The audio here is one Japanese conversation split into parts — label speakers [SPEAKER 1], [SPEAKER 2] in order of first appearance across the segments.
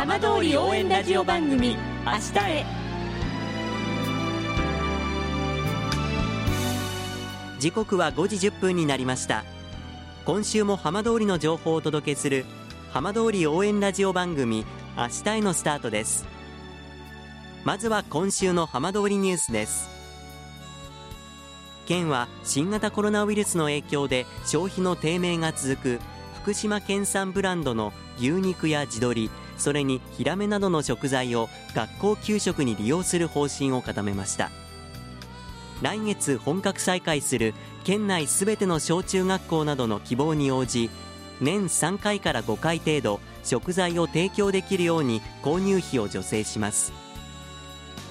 [SPEAKER 1] 浜通り応援ラジオ番組明日へ。
[SPEAKER 2] 時刻は5時1分になりました。今週も浜通りの情報をお届けする浜通り応援ラジオ番組明日へのスタートです。まずは今週の浜通りニュースです。県は新型コロナウイルスの影響で消費の低迷が続く福島県産ブランドの牛肉や地鶏それにヒラメなどの食材を学校給食に利用する方針を固めました。来月本格再開する県内すべての小中学校などの希望に応じ年3回から5回程度食材を提供できるように購入費を助成します。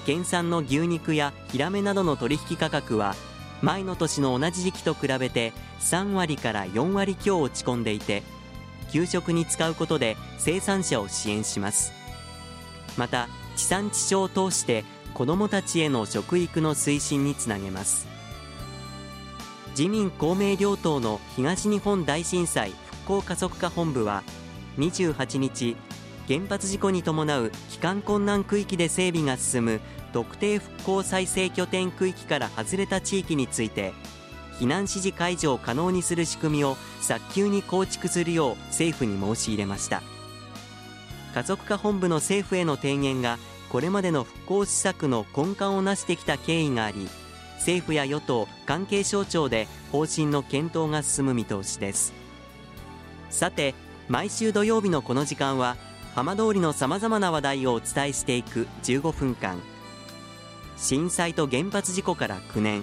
[SPEAKER 2] 県産の牛肉やヒラメなどの取引価格は前の年の同じ時期と比べて3割から4割強落ち込んでいて給食に使うことで生産者を支援します。また地産地消を通して子どもたちへの食育の推進につなげます。自民公明両党の東日本大震災復興加速化本部は28日原発事故に伴う帰還困難区域で整備が進む特定復興再生拠点区域から外れた地域について避難指示解除を可能にする仕組みを早急に構築するよう政府に申し入れました。加速化本部の政府への提言がこれまでの復興施策の根幹をなしてきた経緯があり政府や与党関係省庁で方針の検討が進む見通しです。さて毎週土曜日のこの時間は浜通りのさまざまな話題をお伝えしていく15分間。震災と原発事故から9年。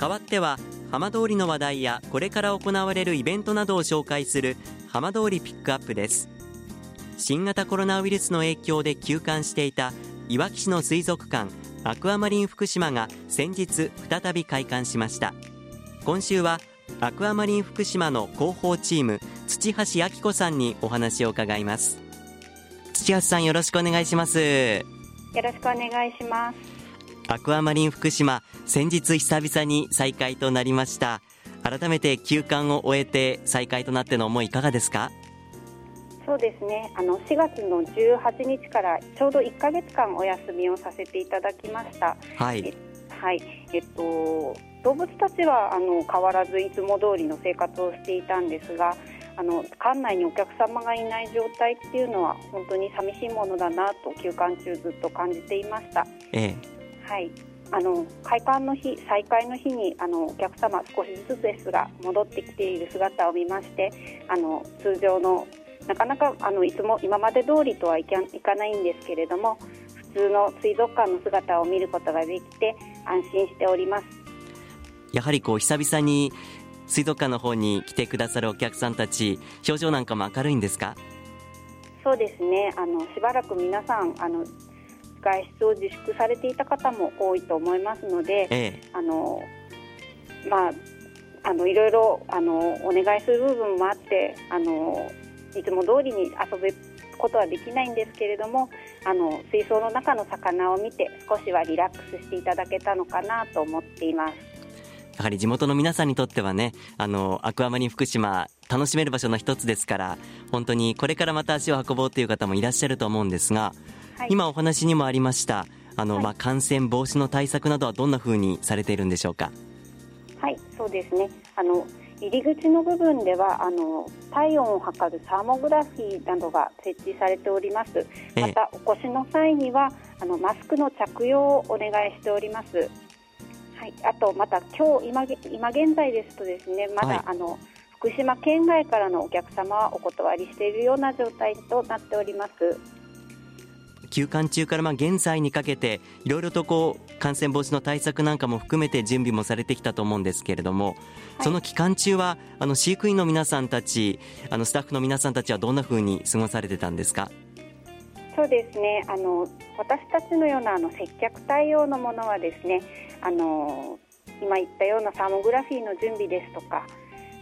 [SPEAKER 2] 代わっては浜通りの話題やこれから行われるイベントなどを紹介する浜通りピックアップです。新型コロナウイルスの影響で休館していたいわき市の水族館アクアマリン福島が先日再び開館しました。今週はアクアマリン福島の広報チーム土橋明子さんにお話を伺います。土橋さんよろしくお願いします。よ
[SPEAKER 3] ろしくお願いします。
[SPEAKER 2] アクアマリン福島先日久々に再開となりました。改めて休館を終えて再開となっての思いいかがですか？
[SPEAKER 3] そうですね。あの4月の18日からちょうど1か月間お休みをさせていただきました。
[SPEAKER 2] はい。
[SPEAKER 3] はい。えっと動物たちはあの変わらずいつも通りの生活をしていたんですがあの館内にお客様がいない状態っていうのは本当に寂しいものだなと休館中ずっと感じていました。
[SPEAKER 2] ええ、
[SPEAKER 3] はい。あの開館の日、再開の日にあのお客様少しずつですが戻ってきている姿を見ましてあの通常のなかなかあのいつも今まで通りとはいかないんですけれども普通の水族館の姿を見ることができて安心しております。
[SPEAKER 2] やはりこう久々に水族館の方に来てくださるお客さんたち表情なんかも明るいんですか？
[SPEAKER 3] そうですね。あのしばらく皆さんあの外出を自粛されていた方も多いと思いますので、
[SPEAKER 2] ええ、
[SPEAKER 3] あのまああのいろいろあのお願いする部分もあってあのいつも通りに遊ぶことはできないんですけれどもあの水槽の中の魚を見て少しはリラックスしていただけたのかなと思っています。
[SPEAKER 2] やはり地元の皆さんにとってはねあのアクアマリン福島楽しめる場所の一つですから本当にこれからまた足を運ぼうという方もいらっしゃると思うんですが、はい、今お話にもありましたあの、はい、まあ、感染防止の対策などはどんなふうにされているんでしょうか？
[SPEAKER 3] はいそうですね。あの入り口の部分ではあの体温を測るサーモグラフィーなどが設置されております。またお越しの際にはあのマスクの着用をお願いしております。はい、あとまた今日今今現在ですとですねまだ、はい、あの福島県外からのお客様はお断りしているような状態となっております
[SPEAKER 2] 休館中からまあ現在にかけていろいろとこう感染防止の対策なんかも含めて準備もされてきたと思うんですけれども、はい、その期間中はあの飼育員の皆さんたちあのスタッフの皆さんたちはどんなふうに過ごされてたんですか？
[SPEAKER 3] そうですね。あの私たちのようなあの接客対応のものはですねあの今言ったようなサーモグラフィーの準備ですとか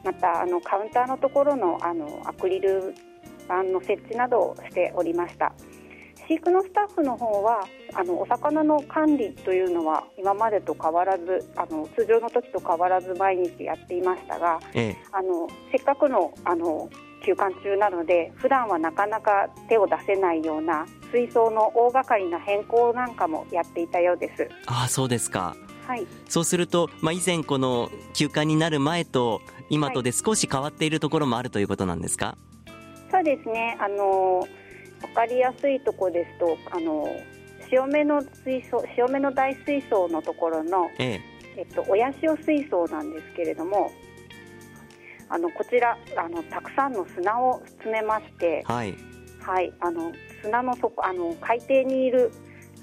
[SPEAKER 3] またあのカウンターのところのあのアクリル板の設置などをしておりました飼育のスタッフの方はあのお魚の管理というのは今までと変わらずあの通常の時と変わらず毎日やっていましたが、ええ、あのせっかくのあの休館中なので普段はなかなか手を出せないような水槽の大掛かりな変更なんかもやっていたようです。
[SPEAKER 2] ああそうですか。
[SPEAKER 3] はい、
[SPEAKER 2] そうすると、まあ、以前この休館になる前と今とで少し変わっているところもあるということなんですか、
[SPEAKER 3] そうですね。あの分かりやすいところですとあの潮目の水槽潮目の大水槽のところの、ええ。えっと、親潮水槽なんですけれどもあのこちらあのたくさんの砂を詰めまして、はい、はい、あの砂の底あの海底にいる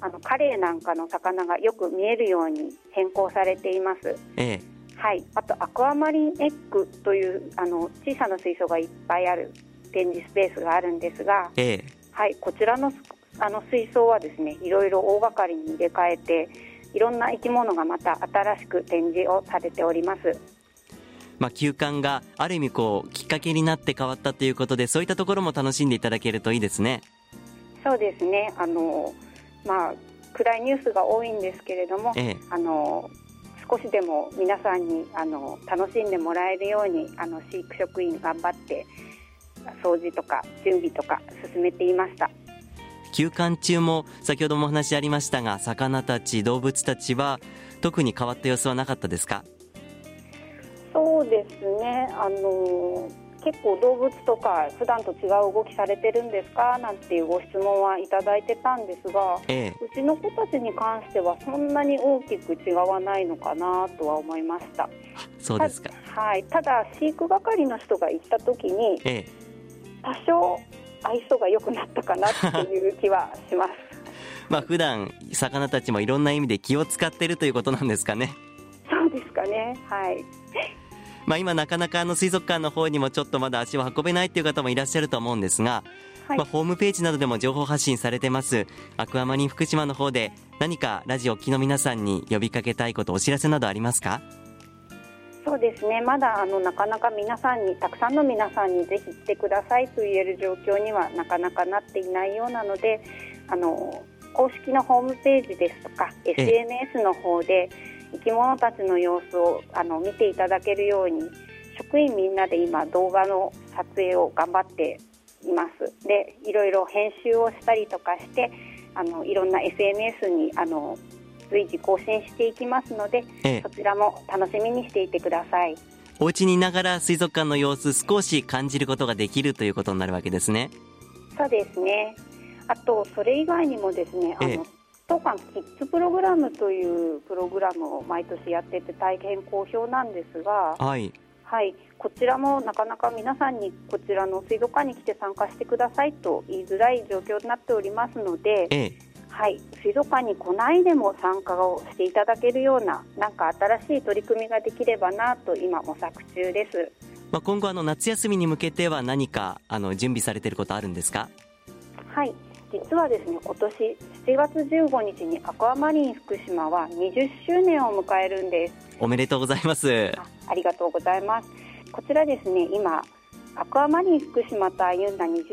[SPEAKER 3] あのカレイなんかの魚がよく見えるように変更されています。ええ、はい、あとアクアマリンエッグというあの小さな水槽がいっぱいある展示スペースがあるんですが、ええ、はい、こちらのあの水槽はですねいろいろ大掛かりに入れ替えていろんな生き物がまた新しく展示をされております。
[SPEAKER 2] まあ、休館がある意味こうきっかけになって変わったということでそういったところも楽しんでいただけるといいですね。
[SPEAKER 3] そうですねあの、まあ、暗いニュースが多いんですけれども、ええ、あの少しでも皆さんにあの楽しんでもらえるようにあの飼育職員頑張って掃除とか準備とか進めていました。
[SPEAKER 2] 休館中も先ほどもお話ありましたが魚たち動物たちは特に変わった様子はなかったですか？
[SPEAKER 3] そうですね。あの結構動物とか普段と違う動きされてるんですか？なんていうご質問はいただいてたんですが、ええ、うちの子たちに関してはそんなに大きく違わないのかなとは思いました。
[SPEAKER 2] そうですか。
[SPEAKER 3] はい、ただ飼育係の人が行った時に、ええ多少愛想が良くなったかなっていう気はします。
[SPEAKER 2] まあ普段魚たちもいろんな意味で気を使ってるということなんですかね。
[SPEAKER 3] そうですかね。はい。
[SPEAKER 2] まあ今なかなかあの水族館の方にもちょっとまだ足を運べないという方もいらっしゃると思うんですが、はい、まあ、ホームページなどでも情報発信されてます。アクアマリン福島の方で何かラジオ機の皆さんに呼びかけたいことお知らせなどありますか？
[SPEAKER 3] そうですね。まだあのなかなか皆さんにたくさんの皆さんにぜひ来てくださいと言える状況にはなかなかなっていないようなのであの公式のホームページですとか SNS の方で生き物たちの様子をあの見ていただけるように職員みんなで今動画の撮影を頑張っています。でいろいろ編集をしたりとかしてあのいろんな SNS にあの随時更新していきますので、ええ、そちらも楽しみにしていてください。
[SPEAKER 2] お家にいながら水族館の様子少し感じることができるということになるわけですね。
[SPEAKER 3] そうですね。あとそれ以外にもですね、あの当館キッズプログラムというプログラムを毎年やってて大変好評なんですが、はい、はい、こちらもなかなか皆さんにこちらの水族館に来て参加してくださいと言いづらい状況になっておりますので、ええ、はい、水族館に来ないでも参加をしていただけるようななんか新しい取り組みができればなと今模索中です。
[SPEAKER 2] まあ今後あの夏休みに向けては何かあの準備されていることあるんですか？
[SPEAKER 3] はい、実はですね今年7月15日にアクアマリン福島は20周年を迎えるんです。
[SPEAKER 2] おめでとうございます。
[SPEAKER 3] あありがとうございます。こちらですね今アクアマリン福島と歩んだ 20,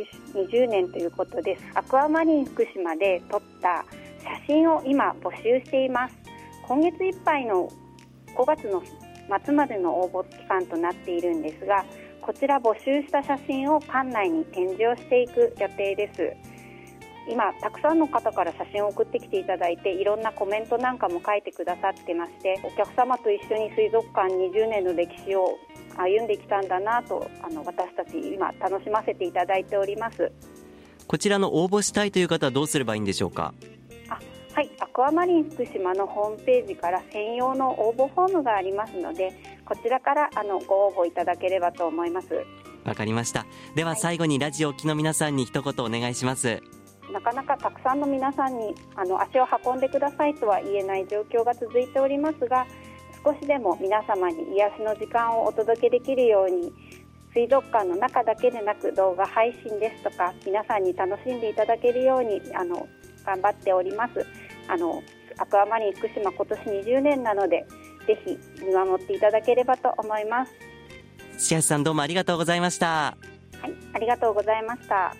[SPEAKER 3] 20年ということです。アクアマリン福島で撮った写真を今募集しています。今月いっぱいの5月の末までの応募期間となっているんですがこちら募集した写真を館内に展示をしていく予定です。今たくさんの方から写真を送ってきていただいていろんなコメントなんかも書いてくださってましてお客様と一緒に水族館20年の歴史を歩んできたんだなとあの私たち今楽しませていただいております。
[SPEAKER 2] こちらの応募したいという方はどうすればいいんでしょうか？
[SPEAKER 3] あはい。アクアマリン福島のホームページから専用の応募フォームがありますのでこちらからあのご応募いただければと思います。
[SPEAKER 2] わかりました。では最後にラジオ機の皆さんに一言お願いします。
[SPEAKER 3] なかなかたくさんの皆さんにあの足を運んでくださいとは言えない状況が続いておりますが少しでも皆様に癒しの時間をお届けできるように水族館の中だけでなく動画配信ですとか皆さんに楽しんでいただけるようにあの頑張っております。あのアクアマリン福島今年20年なのでぜひ見守っていただければと思います。
[SPEAKER 2] 土橋さんどうもありがとうございました。
[SPEAKER 3] はいありがとうございました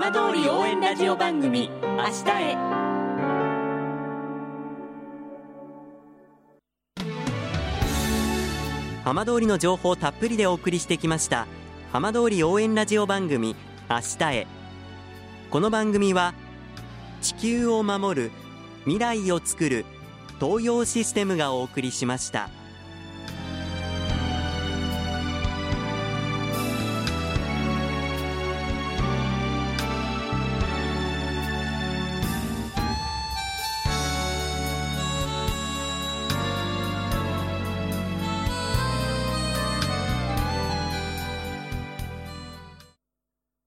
[SPEAKER 1] 浜通り応援ラジオ番組明日へ
[SPEAKER 2] 浜通りの情報をたっぷりでお送りしてきました浜通り応援ラジオ番組明日へこの番組は地球を守る未来をつくる東洋システムがお送りしました。